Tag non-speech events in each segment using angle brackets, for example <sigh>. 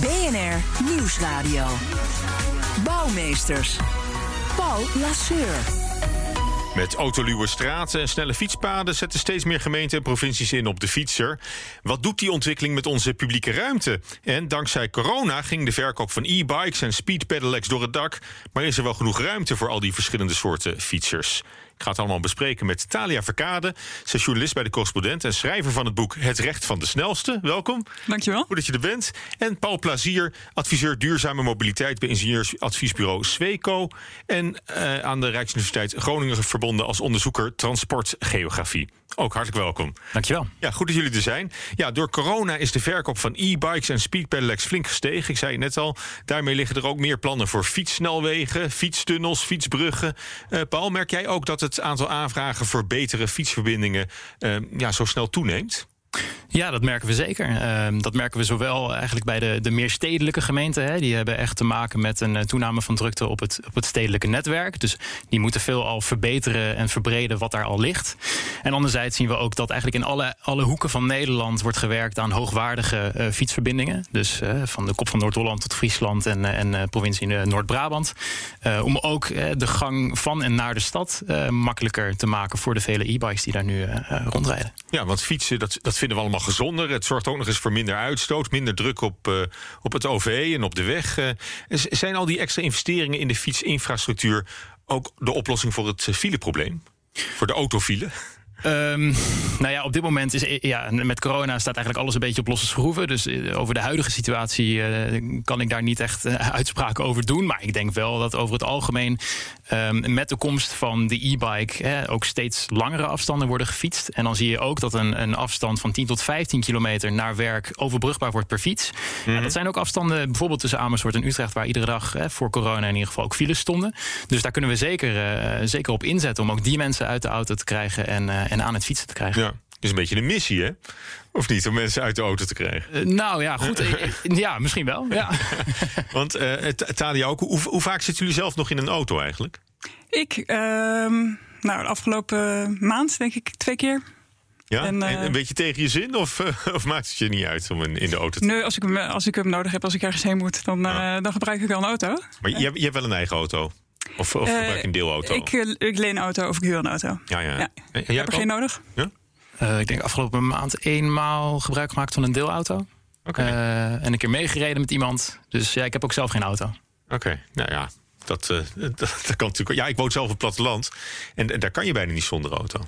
BNR Nieuwsradio. Bouwmeesters. Paul Lasseur. Met autoluwe straten en snelle fietspaden zetten steeds meer gemeenten en provincies in op de fietser. Wat doet die ontwikkeling met onze publieke ruimte? En dankzij corona ging de verkoop van e-bikes en speed pedelecs door het dak. Maar is er wel genoeg ruimte voor al die verschillende soorten fietsers? Ik ga het allemaal bespreken met Talia Verkade. Ze is journalist bij de Correspondent en schrijver van het boek Het Recht van de Snelste. Welkom. Dankjewel. Goed dat je er bent. En Paul Plazier, adviseur duurzame mobiliteit bij ingenieursadviesbureau Sweco. En uh, aan de Rijksuniversiteit Groningen verbonden als onderzoeker transportgeografie. Ook hartelijk welkom. Dankjewel. Ja, goed dat jullie er zijn. Ja, door corona is de verkoop van e-bikes en speedpedelecs flink gestegen. Ik zei het net al. Daarmee liggen er ook meer plannen voor fietssnelwegen, fietstunnels, fietsbruggen. Uh, Paul, merk jij ook dat het aantal aanvragen voor betere fietsverbindingen uh, ja, zo snel toeneemt? Ja, dat merken we zeker. Uh, dat merken we zowel eigenlijk bij de, de meer stedelijke gemeenten. Hè. Die hebben echt te maken met een uh, toename van drukte op het, op het stedelijke netwerk. Dus die moeten veel al verbeteren en verbreden wat daar al ligt. En anderzijds zien we ook dat eigenlijk in alle, alle hoeken van Nederland wordt gewerkt aan hoogwaardige uh, fietsverbindingen. Dus van de kop van Noord-Holland tot Friesland en, en provincie Noord-Brabant. om ook de gang van en naar de stad makkelijker te maken voor de vele e-bikes die daar nu rondrijden. Ja, want fietsen, dat, dat vinden we allemaal gezonder. Het zorgt ook nog eens voor minder uitstoot, minder druk op, uh, op het OV en op de weg. Uh, zijn al die extra investeringen in de fietsinfrastructuur ook de oplossing voor het fileprobleem? Voor de autofile? Um, nou ja, op dit moment is ja, met corona staat eigenlijk alles een beetje op losse schroeven. Dus over de huidige situatie uh, kan ik daar niet echt uh, <laughs> uitspraken over doen. Maar ik denk wel dat over het algemeen um, met de komst van de e-bike ook steeds langere afstanden worden gefietst. En dan zie je ook dat een, een afstand van 10 tot 15 kilometer naar werk overbrugbaar wordt per fiets. Mm -hmm. ja, dat zijn ook afstanden bijvoorbeeld tussen Amersfoort en Utrecht, waar iedere dag hè, voor corona in ieder geval ook files stonden. Dus daar kunnen we zeker, uh, zeker op inzetten om ook die mensen uit de auto te krijgen en en aan het fietsen te krijgen. Ja. is een beetje een missie, hè? Of niet, om mensen uit de auto te krijgen? Uh, nou ja, goed. ja, misschien wel. Ja. <laughs> Want uh, Talia ook, hoe, hoe, vaak zitten jullie zelf nog in een auto eigenlijk? Ik, uh, nou, de afgelopen maand denk ik twee keer. Ja, en, uh, een beetje tegen je zin? Of, uh, of maakt het je niet uit om in de auto te Nee, als ik hem, als ik hem nodig heb, als ik ergens heen moet, dan, uh, dan gebruik ik wel een auto. Maar je, hebt, je hebt wel een eigen auto? Of, of gebruik je een deelauto? Ik, ik leen een auto of ik huur een auto. Ja, ja. ja. Heb er geen nodig. Ja? Uh, ik denk afgelopen maand eenmaal gebruik gemaakt van een deelauto. Okay. Uh, en een keer meegereden met iemand. Dus ja, ik heb ook zelf geen auto. Oké, okay. nou ja, dat, uh, <laughs> dat, dat, kan natuurlijk. Ja, ik woon zelf op het platteland. En, en daar kan je bijna niet zonder auto.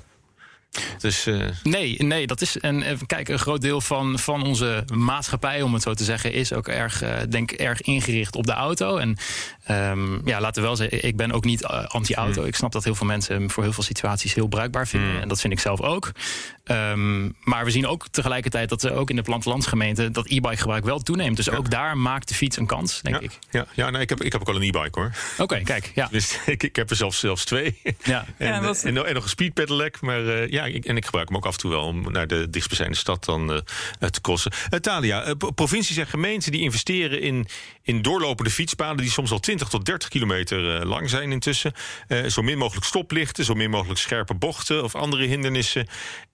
Dus, uh... Nee, nee, dat is een, kijk, een groot deel van, van onze maatschappij, om het zo te zeggen, is ook erg, uh, denk erg ingericht op de auto. En um, ja, laten we wel zeggen, ik ben ook niet uh, anti-auto. Hmm. Ik snap dat heel veel mensen hem voor heel veel situaties heel bruikbaar vinden. Hmm. En dat vind ik zelf ook. Um, maar we zien ook tegelijkertijd dat er ook in de plattelandsgemeenten dat e-bike gebruik wel toeneemt. Dus ja. ook daar maakt de fiets een kans, denk ja. ik. Ja, ja nee, ik, heb, ik heb ook al een e-bike hoor. Oké, okay, kijk. Ja. <laughs> Dus ik, ik heb er zelfs, zelfs twee. Ja. <laughs> en, ja, wat... en, en, nog een speed pedelec. Maar uh, ja, ik, en ik gebruik hem ook af en toe wel om naar de dichtstbijzijnde stad dan uh, te crossen. Uh, Talia, provincies en gemeenten die investeren in, in doorlopende fietspaden die soms al 20 tot 30 kilometer lang zijn intussen. zo min mogelijk stoplichten, zo min mogelijk scherpe bochten of andere hindernissen.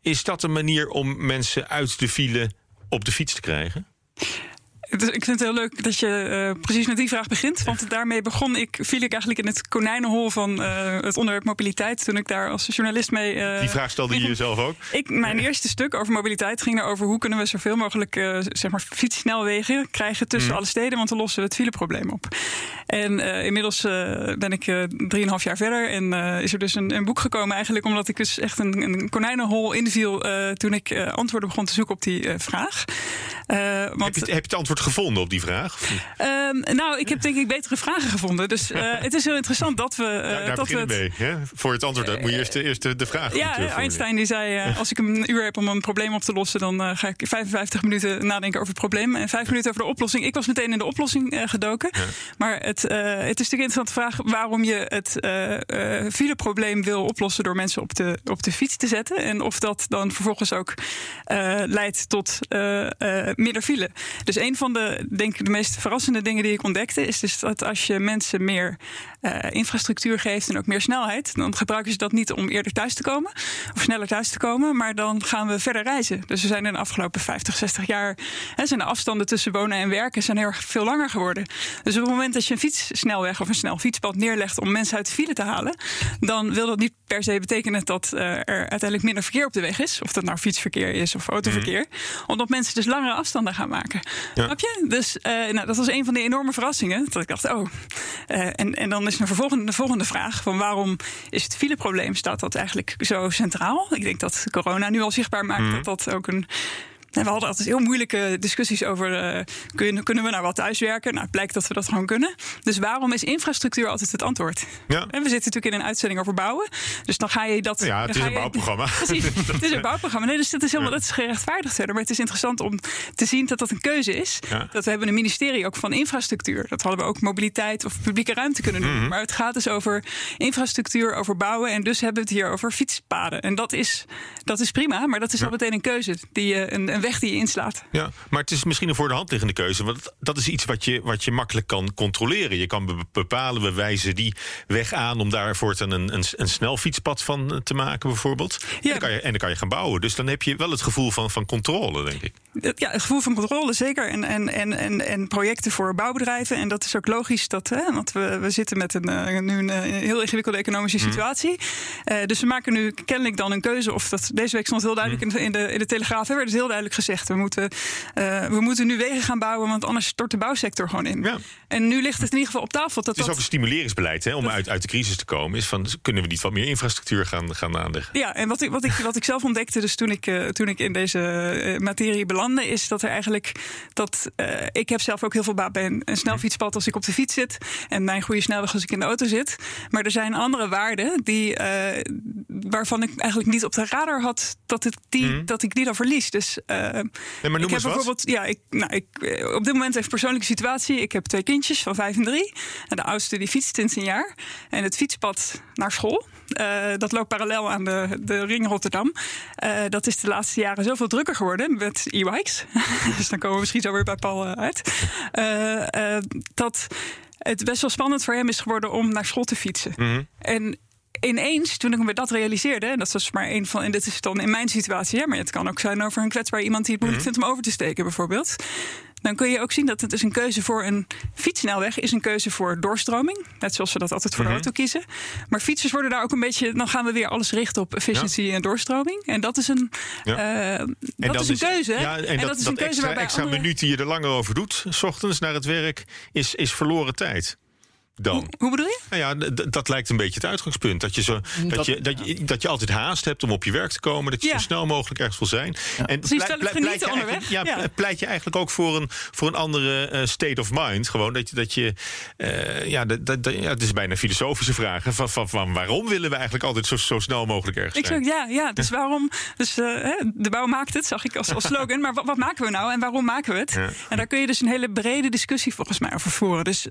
Is dat een manier om mensen uit de file op de fiets te krijgen? Ik vind het heel leuk dat je uh, precies met die vraag begint. Want daarmee begon ik, viel ik eigenlijk in het konijnenhol van uh, het onderwerp mobiliteit. Toen ik daar als journalist mee. Uh, die vraag stelde je jezelf ook? <laughs> Ik, mijn eerste stuk over mobiliteit ging erover hoe kunnen we zoveel mogelijk zeg maar fietssnelwegen krijgen tussen mm. alle steden. Want dan lossen we het fileprobleem op. En inmiddels ben ik drieënhalf jaar verder. En is er dus een, een, boek gekomen eigenlijk omdat ik dus echt een, een konijnenhol inviel toen ik antwoorden begon te zoeken op die vraag. Want, heb, je, heb, je, het antwoord gevonden op die vraag? Ehm, nou, ik heb denk ik betere vragen gevonden. Dus <laughs> het is heel interessant dat we. daar dat we het, mee. Hè? Voor het antwoord moet je eerst, eerst de, de vraag. Ja, Einstein die zei: als ik een uur heb om een probleem op te lossen, dan ga ik 55 minuten nadenken over het probleem en 5 minuten over de oplossing. Ik was meteen in de oplossing gedoken. Maar het, het is natuurlijk een interessante vraag waarom je het fileprobleem wil oplossen door mensen op de, op de fiets te zetten. En of dat dan vervolgens ook leidt tot minder file. Dus een van de, denk ik, de meest verrassende dingen die ik ontdekte, is dus dat als je mensen meer infrastructuur geeft en ook meer snelheid, dan gebruiken ze dat niet om eerder thuis te komen of sneller thuis te komen, maar dan gaan we verder reizen. Dus we zijn in de afgelopen 50, 60 jaar hè, zijn de afstanden tussen wonen en werken zijn heel erg veel langer geworden. Dus op het moment dat je een fietssnelweg of een snel fietspad neerlegt om mensen uit de file te halen, dan wil dat niet per se betekenen dat er uiteindelijk minder verkeer op de weg is. Of dat nou fietsverkeer is of autoverkeer. Mhm. Omdat mensen dus langere afstanden gaan maken. Snap je? Dus uh, nou, dat was een van de enorme verrassingen. Dat ik dacht, oh. Uh, en, en dan is een vervolgende, de volgende vraag: van waarom is het fileprobleem? Staat dat eigenlijk zo centraal? Ik denk dat corona nu al zichtbaar maakt mhm. dat dat ook een en we hadden altijd heel moeilijke discussies over: uh, kunnen, kunnen we nou wat thuiswerken? Nou, het blijkt dat we dat gewoon kunnen. Dus waarom is infrastructuur altijd het antwoord? Ja. En we zitten natuurlijk in een uitzending over bouwen. Dus dan ga je dat. Ja, het is een bouwprogramma. <laughs> Precies, <laughs> het is een bouwprogramma. Nee, dus dat is helemaal dat is gerechtvaardigd verder. Maar het is interessant om te zien dat dat een keuze is. Dat we hebben een ministerie ook van infrastructuur. Dat hadden we ook mobiliteit of publieke ruimte kunnen doen. Mhm. Maar het gaat dus over infrastructuur, over bouwen. En dus hebben we het hier over fietspaden. En dat is, dat is prima, maar dat is al meteen een keuze die je een, een weg die je inslaat. Ja, maar het is misschien een voor de hand liggende keuze. Want dat is iets wat je, wat je makkelijk kan controleren. Je kan bepalen, we wijzen die weg aan om daar voortaan een, een, een snel fietspad van te maken, bijvoorbeeld. Ja. En, dan kan je, en dan kan je gaan bouwen. Dus dan heb je wel het gevoel van, van controle, denk ik. Ja, het gevoel van controle, zeker. En, en, en, en, en projecten voor bouwbedrijven. En dat is ook logisch, dat, hè, want we, we zitten met een, uh, nu een uh, heel ingewikkelde economische mhm. situatie. Uh, dus we maken nu kennelijk dan een keuze. Of dat deze week stond heel duidelijk mhm. in, de, in de Telegraaf. Hè, werd het heel duidelijk gezegd. We moeten, we moeten nu wegen gaan bouwen, want anders stort de bouwsector gewoon in. Ja. En nu ligt het in ieder geval op tafel. Dat het is ook een stimuleringsbeleid hè, om uit, uit de crisis te komen. Is van, kunnen we niet wat meer infrastructuur gaan, gaan aanleggen? Ja, en wat ik, wat, ik, wat ik zelf ontdekte dus toen ik, toen ik in deze materie belandde is dat er eigenlijk dat uh, ik heb zelf ook heel veel baat bij een, een snelfietspad als ik op de fiets zit en mijn goede snelweg als ik in de auto zit. Maar er zijn andere waarden die uh, waarvan ik eigenlijk niet op de radar had dat, het die, mm. dat ik die dan verlies. Dus uh, nee, maar ik heb bijvoorbeeld, ja, ik, nou, ik, op dit moment even persoonlijke situatie. Ik heb twee kindjes van vijf en drie. En de oudste die fietst sinds een jaar. En het fietspad naar school. Uh, dat loopt parallel aan de, de ring Rotterdam. Uh, dat is de laatste jaren zoveel drukker geworden met e-bikes. <laughs> dus dan komen we misschien zo weer bij Paul eh, uit. dat het best wel spannend voor hem is geworden om naar school te fietsen. Mhm. En ineens, toen ik me dat realiseerde, en dat was maar een van, en dit is dan in mijn situatie, ja, maar het kan ook zijn over een kwetsbaar iemand die het moeilijk mhm. vindt om over te steken, bijvoorbeeld dan kun je ook zien dat het is een keuze voor een fietssnelweg, is een keuze voor doorstroming. Net zoals we dat altijd voor de mhm. auto kiezen. Maar fietsers worden daar ook een beetje, dan gaan we weer alles richten op efficiëntie en doorstroming. En dat is een, ja. uh, dat, is een keuze. Ja, en, dat, is een keuze extra, waarbij extra andere... minuut die je er langer over doet, s ochtends naar het werk, is, is verloren tijd dan. Hoe, bedoel je? Nou ja, dat lijkt een beetje het uitgangspunt. Dat je, zo, dat, je, dat, je, dat je altijd haast hebt om op je werk te komen. Dat je zo snel mogelijk ergens wil zijn. En pleit, pleit, je onderweg. Ja, pleit je eigenlijk ook voor een, voor een andere uh, state of mind. Gewoon dat je. Dat je uh, ja, dat, dat, ja, het is bijna een filosofische vraag. Van, van, van, waarom willen we eigenlijk altijd zo, zo snel mogelijk ergens ik zijn? Ja, ja, dus waarom. Dus uh, de bouw maakt het, zag ik als, als slogan. Maar wat, wat, maken we nou en waarom maken we het? En daar kun je dus een hele brede discussie volgens mij over voeren. Dus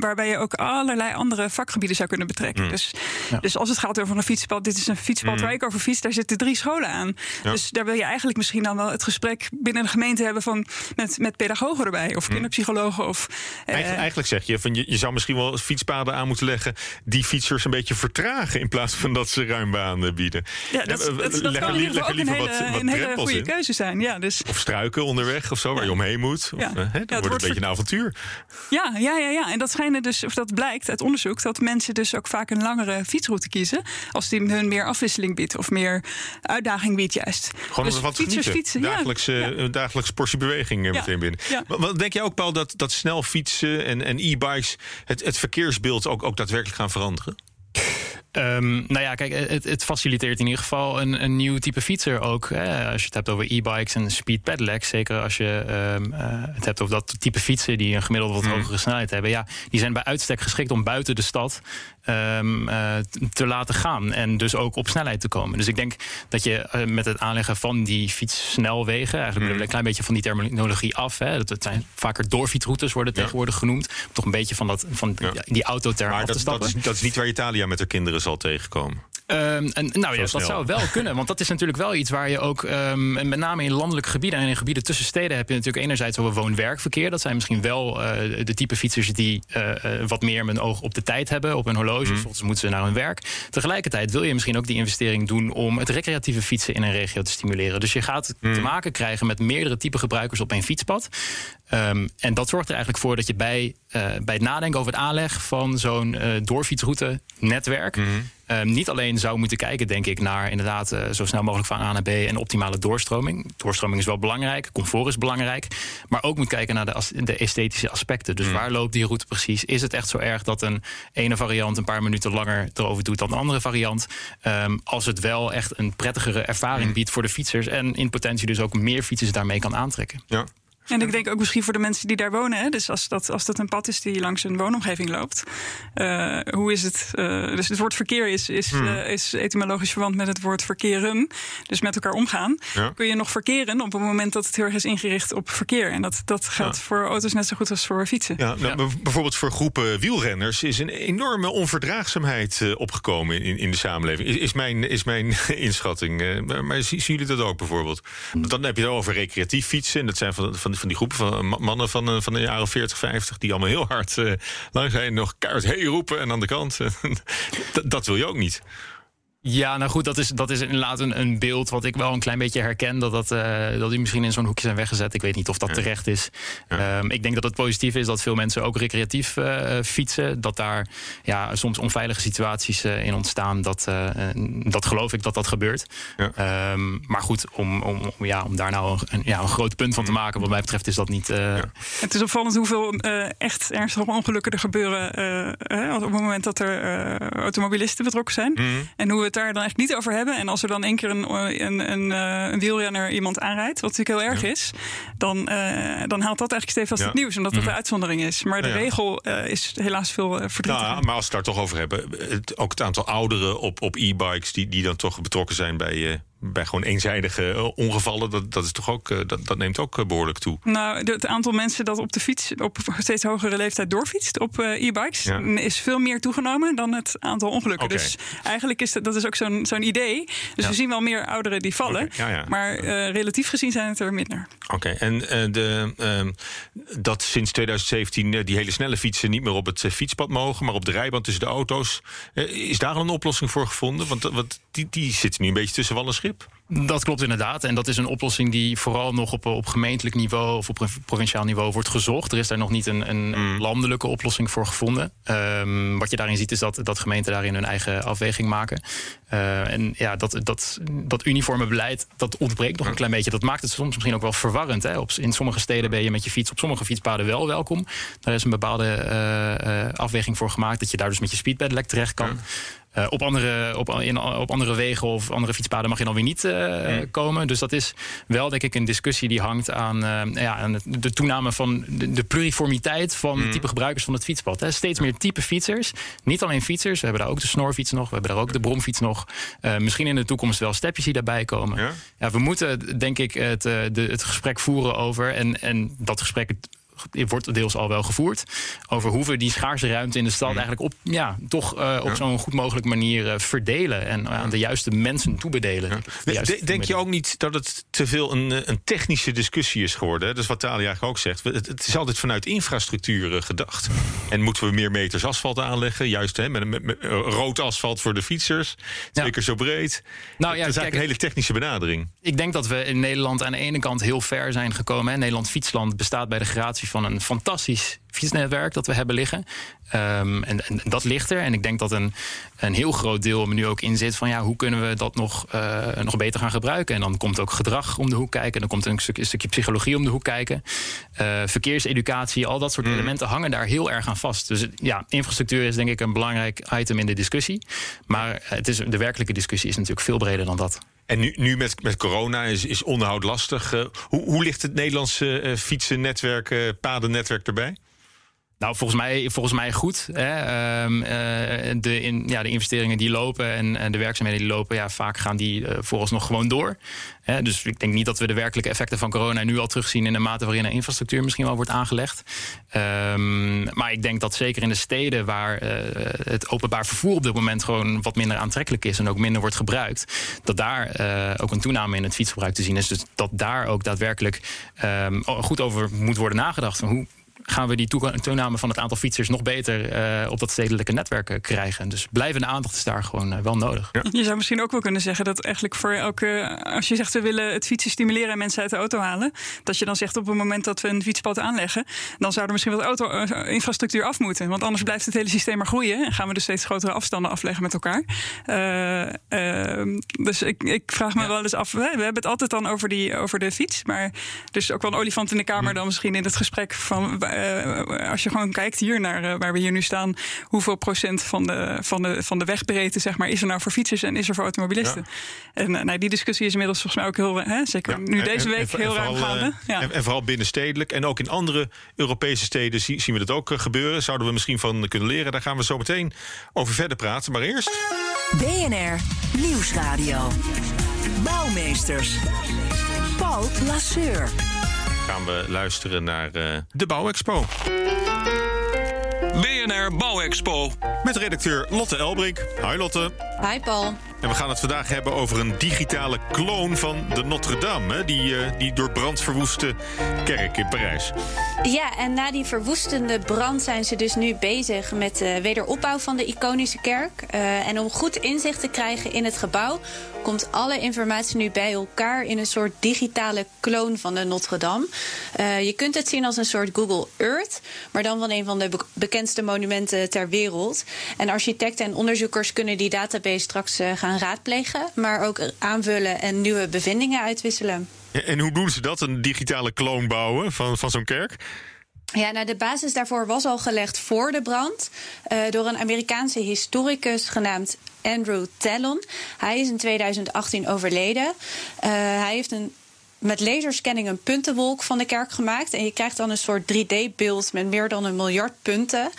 waarbij je ook allerlei andere vakgebieden zou kunnen betrekken. Mm. Dus, dus als het gaat over een fietspad, dit is een fietspad mm. waar ik over fiets, daar zitten drie scholen aan. Dus daar wil je eigenlijk misschien dan wel het gesprek binnen de gemeente hebben van met, met pedagogen erbij of mm. kinderpsychologen. Of, uh, eigenlijk, zeg je, van je, je zou misschien wel fietspaden aan moeten leggen die fietsers een beetje vertragen in plaats van dat ze ruim banen bieden. Ja, dat, dat, dat, dat kan een hele, wat, wat een hele goede keuze zijn. Ja, dus. Of struiken onderweg of zo, waar je omheen moet. Of, ja. Uh, hè, dat wordt een beetje een avontuur. Ja, ja, ja, ja. En dat schijnen dus, of dat blijkt uit onderzoek dat mensen dus ook vaak een langere fietsroute kiezen. Als die hun meer afwisseling biedt of meer uitdaging biedt, juist. Gewoon dus wat fietsers fietsen. Dagelijkse, ja. dagelijks portie beweging ja. meteen binnen. Wat denk jij ook, Paul, dat, dat snel fietsen en, en e-bikes het, het verkeersbeeld ook, ook daadwerkelijk gaan veranderen? Um, nou ja, kijk, het, het, faciliteert in ieder geval een, een nieuw type fietser ook. Hè. Als je het hebt over e-bikes en speed pedelecs, zeker als je um, uh, het hebt over dat type fietsen die een gemiddeld wat mm. hogere snelheid hebben, ja, die zijn bij uitstek geschikt om buiten de stad um, uh, te laten gaan en dus ook op snelheid te komen. Dus ik denk dat je uh, met het aanleggen van die fietssnelwegen, eigenlijk mm. we een klein beetje van die terminologie af. Hè. Dat, het zijn vaker doorfietsroutes worden ja. tegenwoordig genoemd. Toch een beetje van, dat, van ja. die autoterm af dat, te stappen. Dat is, dat is niet waar Italia met haar kinderen zal tegenkomen. Um, en, nou ja, dat zou wel kunnen. Want dat is natuurlijk wel iets waar je ook, um, met name in landelijke gebieden en in gebieden tussen steden, heb je natuurlijk enerzijds over woon-werkverkeer. Dat zijn misschien wel uh, de type fietsers die uh, wat meer een oog op de tijd hebben, op hun horloge. Mm. Soms moeten ze naar hun werk. Tegelijkertijd wil je misschien ook die investering doen om het recreatieve fietsen in een regio te stimuleren. Dus je gaat mm. te maken krijgen met meerdere type gebruikers op één fietspad. Um, en dat zorgt er eigenlijk voor dat je bij, bij het nadenken over het aanleg van zo'n doorfietsroute netwerk. Mm. Um, niet alleen zou moeten kijken, denk ik, naar inderdaad uh, zo snel mogelijk van A naar B en optimale doorstroming. Doorstroming is wel belangrijk, comfort is belangrijk. Maar ook moet kijken naar de, as de esthetische aspecten. Dus mm. waar loopt die route precies? Is het echt zo erg dat een ene variant een paar minuten langer erover doet dan de andere variant? Um, als het wel echt een prettigere ervaring mm. biedt voor de fietsers en in potentie dus ook meer fietsers daarmee kan aantrekken. Ja. En ik denk ook misschien voor de mensen die daar wonen. Hè? Dus als dat, als dat een pad is die langs een woonomgeving loopt. Uh, hoe is het? Uh, dus het woord verkeer is, is, hmm. uh, is etymologisch verwant met het woord verkeren. Dus met elkaar omgaan. Ja. Kun je nog verkeren op het moment dat het heel erg is ingericht op verkeer. En dat, dat geldt ja. voor auto's net zo goed als voor fietsen. Ja, nou, bijvoorbeeld voor groepen wielrenners is een enorme onverdraagzaamheid opgekomen in, in de samenleving. Is, is, mijn, is mijn <laughs> inschatting. maar, maar zien jullie dat ook bijvoorbeeld? Want dan heb je het over recreatief fietsen. En dat zijn van, van van die groepen van mannen van, eh, van de jaren 40, 50... die allemaal heel hard uh, lang zijn, nog kaart hey roepen... en aan de kant. <laughs> dat wil je ook niet. Ja, nou goed, dat is, dat is inderdaad een, een beeld wat ik wel een klein beetje herken. Dat, dat, uh, dat die misschien in zo'n hoekje zijn weggezet. Ik weet niet of dat ja. terecht is. Ja. Um, ik denk dat het positief is dat veel mensen ook recreatief uh, fietsen. Dat daar ja, soms onveilige situaties uh, in ontstaan. Dat, dat geloof ik dat dat gebeurt. Ja. Um, maar goed, om, om, ja, om daar nou een, ja, een groot punt van te maken, wat mij betreft, is dat niet. Het is opvallend hoeveel echt ernstige ongelukken er gebeuren. op het moment dat er automobilisten betrokken zijn. Mm. En hoe het daar dan eigenlijk niet over hebben. En als er dan één keer een, een, een, eh, een wielrenner iemand aanrijdt, wat natuurlijk heel erg ja. is, dan, uh, dan haalt dat eigenlijk stevast ja. het nieuws. Omdat dat mm. de uitzondering is. Maar de regel uh, is helaas veel verdrietiger. Nou, maar als we het daar toch over hebben, het, ook het aantal ouderen op, op e-bikes die, die dan toch betrokken zijn bij bij gewoon eenzijdige eh, ongevallen, dat, dat, is toch ook, eh, dat, dat neemt ook eh, behoorlijk toe. Nou, het aantal mensen dat op de fiets op steeds hogere leeftijd doorfietst op e-bikes ja. is veel meer toegenomen dan het aantal ongelukken. Okay. Dus eigenlijk is dat, dat is ook zo'n zo'n idee. Dus ja. we zien wel meer ouderen die vallen, okay. ja, maar uh, relatief gezien zijn het er minder. Oké, en uh, de, uh, dat sinds 2017 die hele snelle fietsen niet meer op het fietspad mogen, maar op de rijband tussen de auto's. is daar een oplossing voor gevonden? Want, want die, die zitten nu een beetje tussen wal en schip. Dat klopt inderdaad. En dat is een oplossing die vooral nog op, op gemeentelijk niveau of op provinciaal niveau wordt gezocht. Er is daar nog niet een, een mm. landelijke oplossing voor gevonden. Um, wat je daarin ziet is dat, dat gemeenten daarin hun eigen afweging maken. Uh, en ja, dat, dat, dat uniforme beleid, dat ontbreekt nog een klein beetje. Dat maakt het soms misschien ook wel verwarrend. Hè? Op, in sommige steden ben je met je fiets op sommige fietspaden wel welkom. Daar is een bepaalde uh, uh, afweging voor gemaakt dat je daar dus met je speedpedelec terecht kan. Ja. Uh, op, andere, op, in, op andere wegen of andere fietspaden mag je dan weer niet hmm. komen. Dus dat is wel, denk ik, een discussie die hangt aan, uh, ja, aan de toename van de, de pluriformiteit van hmm. type gebruikers van het fietspad. Hè. Steeds meer type fietsers. Niet alleen fietsers, we hebben daar ook de snorfiets nog, we hebben daar ook de bromfiets nog. misschien in de toekomst wel stepjes die daarbij komen. Ja? ja we moeten, denk ik, het, de, het gesprek voeren over. En, en dat gesprek wordt deels al wel gevoerd. Over hoe we die schaarse ruimte in de stad mm. eigenlijk op, ja, toch uh, op ja. zo'n goed mogelijke manier uh, verdelen. En aan de juiste mensen toebedelen. Ja. De, denk je ook niet dat het te veel een, een technische discussie is geworden? Dat is wat Talia eigenlijk ook zegt. Het, het, is altijd vanuit infrastructuur gedacht. En moeten we meer meters asfalt aanleggen? Juist hè, met, met, met rood asfalt voor de fietsers. Twee keer zo breed. Nou, ja, dat is eigenlijk een hele technische benadering. Ik denk dat we in Nederland aan de ene kant heel ver zijn gekomen. Hè. Nederland Fietsland bestaat bij de gratie combinatie van een fantastisch fietsnetwerk dat we hebben liggen. Ehm, en, en, dat ligt er. En ik denk dat een, een heel groot deel me nu ook in zit van ja, hoe kunnen we dat nog, uh, nog beter gaan gebruiken? En dan komt ook gedrag om de hoek kijken. Dan komt een, stuk, een stukje psychologie om de hoek kijken. Uh, verkeerseducatie, al dat soort mm. elementen hangen daar heel erg aan vast. Dus ja, infrastructuur is denk ik een belangrijk item in de discussie. Maar het is, de werkelijke discussie is natuurlijk veel breder dan dat. En nu, nu met, met corona is, is onderhoud lastig. Uh, hoe, hoe ligt het Nederlandse uh, fietsennetwerk, uh, padennetwerk erbij? Nou, volgens mij, volgens mij goed. Hè. Um, uh, de, in, ja, de investeringen die lopen en, en, de werkzaamheden die lopen, ja, vaak gaan die uh, vooralsnog gewoon door. Hè. Dus ik denk niet dat we de werkelijke effecten van corona nu al terugzien in de mate waarin de infrastructuur misschien wel wordt aangelegd. Um, maar ik denk dat zeker in de steden waar uh, het openbaar vervoer op dit moment gewoon wat minder aantrekkelijk is en ook minder wordt gebruikt, dat daar ook een toename in het fietsgebruik te zien is. Dus dat daar ook daadwerkelijk um, goed over moet worden nagedacht. Van hoe gaan we die toename van het aantal fietsers nog beter uh, op dat stedelijke netwerk uh, krijgen. Dus blijvende aandacht is daar gewoon uh, wel nodig. Ja. Je zou misschien ook wel kunnen zeggen dat eigenlijk voor elke. Als je zegt we willen het fietsen stimuleren en mensen uit de auto halen. Dat je dan zegt op het moment dat we een fietspad aanleggen. dan zou er misschien wel auto-infrastructuur af moeten. Want anders blijft het hele systeem maar groeien. En gaan we dus steeds grotere afstanden afleggen met elkaar. Ehm, dus ik, ik vraag me ja. wel eens af. We hebben het altijd dan over, die, over de fiets. Maar er is ook wel een olifant in de kamer dan misschien in het gesprek van uh, als je gewoon kijkt hier naar uh, waar we hier nu staan, hoeveel procent van de, van de, van de wegbreedte zeg maar, is er nou voor fietsers en is er voor automobilisten? Ja. En uh, nou, die discussie is inmiddels volgens mij ook heel, hè, zeker ja. nu deze week, en, en, heel ruim gaande. Ja. En, en, vooral binnenstedelijk en ook in andere Europese steden zien, zien we dat ook gebeuren. Zouden we misschien van kunnen leren. Daar gaan we zo meteen over verder praten. Maar eerst. BNR Nieuwsradio. Bouwmeesters. Paul Lasseur gaan we luisteren naar uh, de Bouwexpo. BNR Bouwexpo. Met redacteur Lotte Elbrink. Hi Lotte. Hi Paul. En we gaan het vandaag hebben over een digitale kloon van de Notre-Dame. Hè? Die, uh, die door brand verwoeste kerk in Parijs. Ja, en na die verwoestende brand zijn ze dus nu bezig met de wederopbouw van de iconische kerk. Uh, en om goed inzicht te krijgen in het gebouw, komt alle informatie nu bij elkaar in een soort digitale kloon van de Notre-Dame. Uh, je kunt het zien als een soort Google Earth, maar dan van een van de be bekendste monumenten ter wereld. En architecten en onderzoekers kunnen die database straks uh, gaan raadplegen, maar ook aanvullen en nieuwe bevindingen uitwisselen. En hoe doen ze dat, een digitale kloon bouwen van, van zo'n kerk? Ja, nou de basis daarvoor was al gelegd voor de brand uh, door een Amerikaanse historicus genaamd Andrew Tallon. Hij is in 2018 overleden. Uh, hij heeft een met laserscanning een puntenwolk van de kerk gemaakt. En je krijgt dan een soort 3D-beeld met meer dan een miljard punten.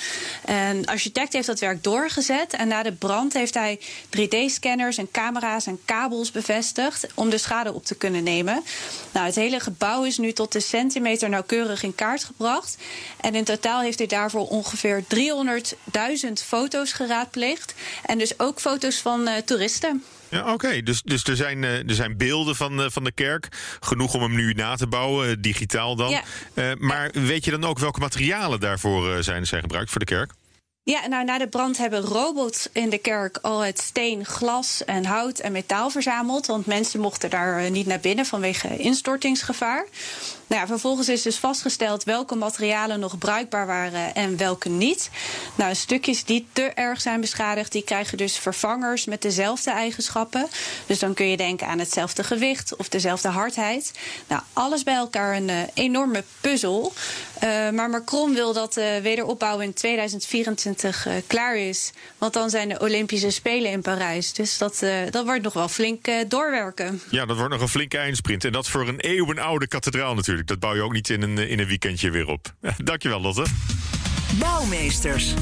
En architect heeft dat werk doorgezet. En na de brand heeft hij 3D-scanners en camera's en kabels bevestigd om de schade op te kunnen nemen. Nou, het hele gebouw is nu tot de centimeter nauwkeurig in kaart gebracht. En in totaal heeft hij daarvoor ongeveer 300.000 foto's geraadpleegd. En dus ook foto's van uh, toeristen. Ja, oké. Okay. Dus, dus er, zijn, uh, er zijn beelden van, uh, van de kerk. Genoeg om hem nu na te bouwen, uh, digitaal dan. Ja. maar ja. weet je dan ook welke materialen daarvoor zijn, zijn gebruikt voor de kerk? Ja, nou na de brand hebben robots in de kerk al het steen, glas en hout en metaal verzameld. Want mensen mochten daar niet naar binnen vanwege instortingsgevaar. Nou ja, vervolgens is dus vastgesteld welke materialen nog bruikbaar waren en welke niet. Nou, stukjes die te erg zijn beschadigd, die krijgen dus vervangers met dezelfde eigenschappen. Dus dan kun je denken aan hetzelfde gewicht of dezelfde hardheid. Nou, alles bij elkaar een uh, enorme puzzel. Uh, maar Macron wil dat de wederopbouw in 2024 uh, klaar is. Want dan zijn de Olympische Spelen in Parijs. Dus dat, dat wordt nog wel flink doorwerken. Ja, dat wordt nog een flinke eindsprint. En dat voor een eeuwenoude kathedraal natuurlijk. Dat bouw je ook niet in een, in een weekendje weer op. <laughs> Dankjewel, Lotte. Bouwmeesters.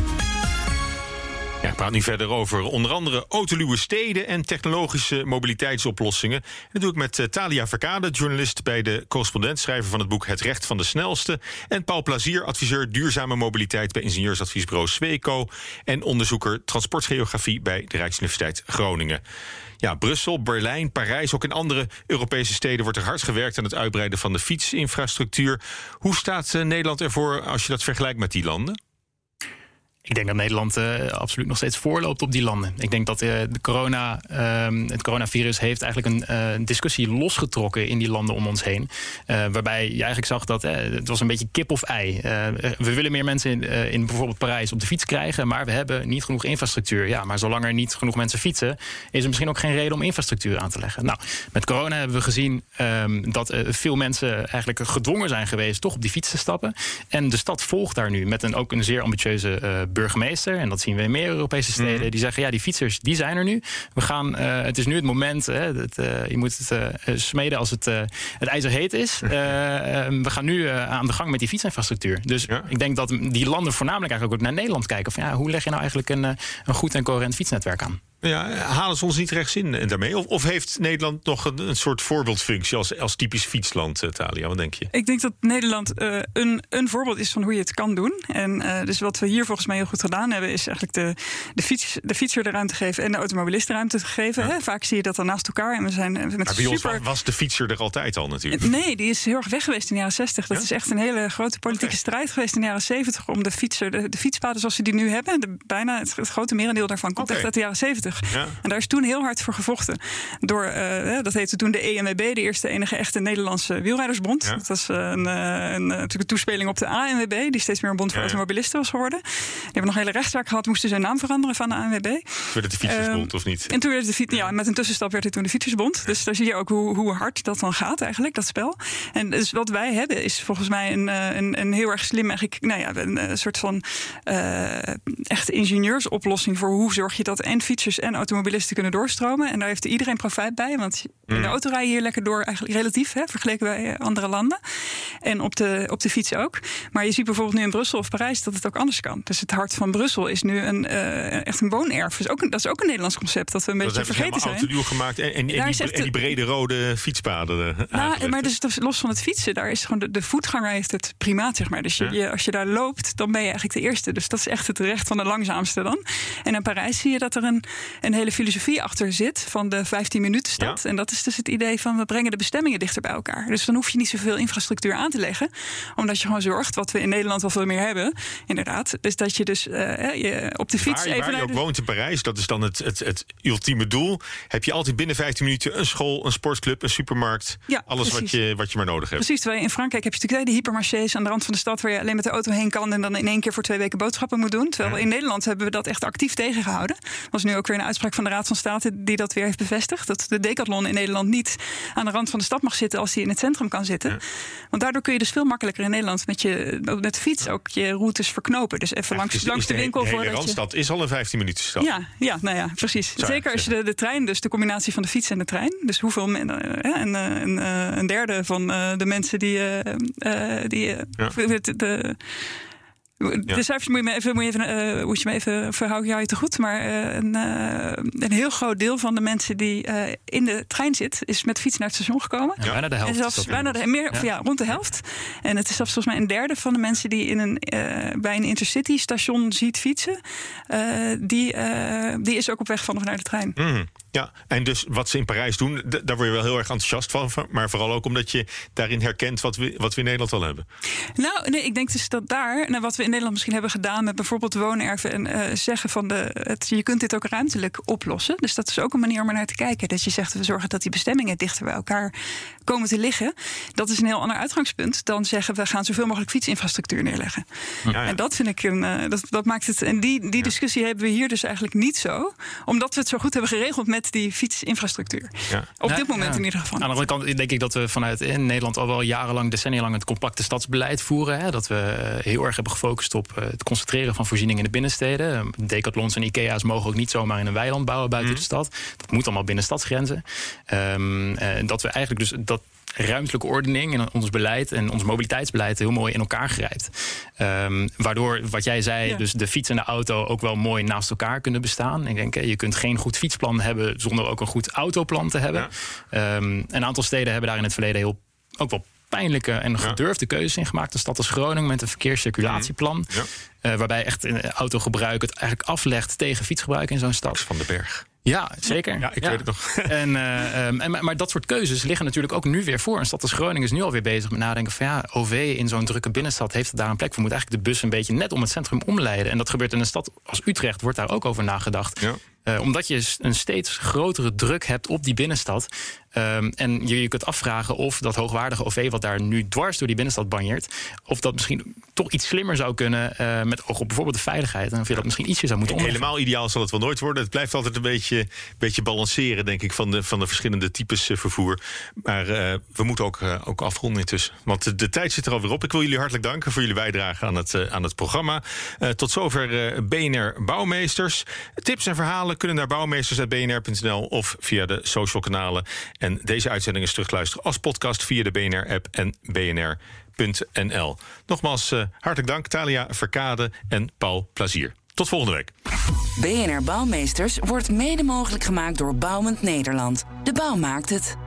Ja, ik praat nu verder over onder andere autoluwe steden en technologische mobiliteitsoplossingen. En dat doe ik met uh, Talia Verkade, journalist bij de correspondent, schrijver van het boek Het Recht van de Snelste. En Paul Plazier, adviseur duurzame mobiliteit bij ingenieursadviesbureau Sweco. En onderzoeker transportgeografie bij de Rijksuniversiteit Groningen. Ja, Brussel, Berlijn, Parijs, ook in andere Europese steden wordt er hard gewerkt aan het uitbreiden van de fietsinfrastructuur. Hoe staat uh, Nederland ervoor als je dat vergelijkt met die landen? Ik denk dat Nederland uh, absoluut nog steeds voorloopt op die landen. Ik denk dat uh, de corona, uh, het coronavirus heeft eigenlijk een discussie losgetrokken in die landen om ons heen. waarbij je eigenlijk zag dat het was een beetje kip of ei. we willen meer mensen in, in, bijvoorbeeld Parijs op de fiets krijgen, maar we hebben niet genoeg infrastructuur. Ja, maar zolang er niet genoeg mensen fietsen, is er misschien ook geen reden om infrastructuur aan te leggen. Nou, met corona hebben we gezien um, dat veel mensen eigenlijk gedwongen zijn geweest toch op die fiets te stappen. En de stad volgt daar nu met een, ook een zeer ambitieuze burgemeester, en dat zien we in meer Europese steden, mhm. die zeggen: ja, die fietsers die zijn er nu. We gaan, uh, het is nu het moment, hè, dat, uh, je moet het uh, smeden als het, het ijzer heet is. <laughs> we gaan nu aan de gang met die fietsinfrastructuur. Dus ik denk dat die landen voornamelijk eigenlijk ook naar Nederland kijken. Van ja, hoe leg je nou eigenlijk een, een goed en coherent fietsnetwerk aan? Ja, halen ze ons niet rechts in daarmee? Of, of heeft Nederland nog een, een, soort voorbeeldfunctie als, als typisch fietsland, uh, Talia? Wat denk je? Ik denk dat Nederland uh, een, een voorbeeld is van hoe je het kan doen. En uh, dus wat we hier volgens mij heel goed gedaan hebben, is eigenlijk de, de, fiets, de fietser de ruimte geven en de automobilist de ruimte te geven. Hè? Vaak zie je dat dan naast elkaar. En we zijn met maar super... was de fietser er altijd al natuurlijk? Nee, die is heel erg weg geweest in de jaren 60. Dat is echt een hele grote politieke strijd geweest in de jaren 70 om de fietser, de, de fietspaden zoals we die nu hebben. De, bijna het, grote merendeel daarvan komt echt uit de jaren 70. Ja. En daar is toen heel hard voor gevochten. Door, uh, dat heette toen de ENWB, de eerste enige echte Nederlandse wielrijdersbond. Dat was een, een, een, een, toespeling op de ANWB, die steeds meer een bond voor automobilisten was geworden. Die hebben nog een hele rechtszaak gehad, moesten zijn naam veranderen van de ANWB. Toen werd het de Fietsersbond, of niet? En toen werd het de fiets, ja, met een tussenstap werd het toen de Fietsersbond. Dus daar zie je ook hoe, hoe hard dat dan gaat eigenlijk, dat spel. En dus wat wij hebben is volgens mij een, een, een heel erg slim, eigenlijk, nou ja, een, soort van uh, echte ingenieursoplossing voor hoe zorg je dat en fietsers en automobilisten kunnen doorstromen. En daar heeft iedereen profijt bij. Want in de mm. auto rij je hier lekker door, eigenlijk relatief, hè, vergeleken bij eh, andere landen. En op de, op de fiets ook. Maar je ziet bijvoorbeeld nu in Brussel of Parijs dat het ook anders kan. Dus het hart van Brussel is nu een, uh, echt een woonerf. Dus ook dat is ook een Nederlands concept dat we een beetje vergeten zijn. Dat gemaakt en, en, en, die, die, brede rode fietspaden. Eh, nou, maar dus, los van het fietsen, daar is gewoon de, de voetganger heeft het primaat, zeg maar. Dus je, als je daar loopt, dan ben je eigenlijk de eerste. Dus dat is echt het recht van de langzaamste dan. En in Parijs zie je dat er een, een hele filosofie achter zit van de 15 minuten stad. En dat is dus het idee van we brengen de bestemmingen dichter bij elkaar. Dus dan hoef je niet zoveel infrastructuur aan te leggen. Omdat je gewoon zorgt, wat we in Nederland wel veel meer hebben, inderdaad. Is dat je dus uh, je op de fiets waar, even. Waar je ook woont in Parijs, dat is dan het, het, het ultieme doel. Heb je altijd binnen 15 minuten een school, een sportclub, een supermarkt. Ja, alles wat je, wat je maar nodig hebt. Precies, terwijl in Frankrijk heb je natuurlijk de hypermarchés aan de rand van de stad waar je alleen met de auto heen kan en dan in één keer voor twee weken boodschappen moet doen. Terwijl in Nederland hebben we dat echt actief tegengehouden. Dat was nu ook weer een uitspraak van de Raad van State die dat weer heeft bevestigd. Dat de decathlon in Nederland niet aan de rand van de stad mag zitten als hij in het centrum kan zitten. Want daardoor kun je dus veel makkelijker in Nederland met, je, met de fiets ook je routes verknopen. Dus even langs, langs de, winkel. De hele Randstad is al een 15 minuten stad. Ja, ja, nou ja, precies. Zeker als je de, de trein, dus de combinatie van de fiets en de trein. Dus hoeveel men, uh, een, een, een, derde van de mensen die, die de, de cijfers moet je me even, moet je even, uh, moet je me even verhouden, jou te goed. Maar uh, een, uh, een heel groot deel van de mensen die in de trein zit, is met fiets naar het station gekomen. Ja, bijna de helft. En zelfs bijna de, meer, ja. ja. rond de helft. En het is zelfs volgens mij een derde van de mensen die in een, bij een intercity station ziet fietsen. die, die is ook op weg van of naar de trein. Mm. Ja, en dus wat ze in Parijs doen, daar word je wel heel erg enthousiast van. Maar vooral ook omdat je daarin herkent wat we, wat we in Nederland al hebben. Nou, nee, ik denk dus dat daar, nou, wat we in Nederland misschien hebben gedaan met bijvoorbeeld woonerven en uh, zeggen van de, het, je kunt dit ook ruimtelijk oplossen. Dus dat is ook een manier om er naar te kijken. Dat je zegt, we zorgen dat die bestemmingen dichter bij elkaar komen te liggen. Dat is een heel ander uitgangspunt dan zeggen, we gaan zoveel mogelijk fietsinfrastructuur neerleggen. Ja, ja. En dat vind ik een, uh, dat, dat maakt het, en die, die discussie hebben we hier dus eigenlijk niet zo, omdat we het zo goed hebben geregeld met die fietsinfrastructuur. Op dit moment in ieder geval. Aan de andere kant denk ik dat we vanuit in Nederland al wel jarenlang, decennia lang het compacte stadsbeleid voeren. Hè? Dat we eh, heel erg hebben gefocust op eh, het concentreren van voorzieningen in de binnensteden. Decathlons en Ikea's mogen ook niet zomaar in een weiland bouwen buiten mhm. de stad. Dat moet allemaal binnen stadsgrenzen. Um, dat we eigenlijk dus dat ruimtelijke ordening en ons beleid en ons mobiliteitsbeleid heel mooi in elkaar grijpt. Um, waardoor, wat jij zei, dus de fiets en de auto ook wel mooi naast elkaar kunnen bestaan. Ik denk, je kunt geen goed fietsplan hebben zonder ook een goed autoplan te hebben. Um, een aantal steden hebben daar in het verleden heel ook wel pijnlijke en gedurfde keuzes in gemaakt. De stad als Groningen met een verkeerscirculatieplan. Ja. Uh, waarbij echt autogebruik het eigenlijk aflegt tegen fietsgebruik in zo'n stad. Van de Berg. Ja, zeker. Ja, ik weet het nog. <laughs> En, uh, en, maar dat soort keuzes liggen natuurlijk ook nu weer voor. Een stad als Groningen is nu alweer bezig met nadenken van ja, OV in zo'n drukke binnenstad heeft het daar een plek voor. Moet eigenlijk de bus een beetje net om het centrum omleiden. En dat gebeurt in een stad als Utrecht, wordt daar ook over nagedacht. Ja. Uh, omdat je een steeds grotere druk hebt op die binnenstad. Um, en je, je kunt afvragen of dat hoogwaardige OV, wat daar nu dwars door die binnenstad banjert, of dat misschien toch iets slimmer zou kunnen uh, met oog op bijvoorbeeld de veiligheid. En of je dat misschien ietsje zou moeten omleggen. Helemaal ideaal zal het wel nooit worden. Het blijft altijd een beetje, beetje balanceren, denk ik, van de, van de verschillende types uh, vervoer. Maar uh, we moeten ook, ook afronden intussen. Want de, de tijd zit er alweer op. Ik wil jullie hartelijk danken voor jullie bijdrage aan het, aan het programma. tot zover BNR Bouwmeesters. Tips en verhalen kunnen naar bouwmeesters.bnr.nl of via de social kanalen. En deze uitzending is terug te luisteren als podcast via de BNR-app en bnr.nl. Nogmaals, uh, hartelijk dank Talia Verkade en Paul Plazier. Tot volgende week. BNR Bouwmeesters wordt mede mogelijk gemaakt door Bouwend Nederland. De bouw maakt het.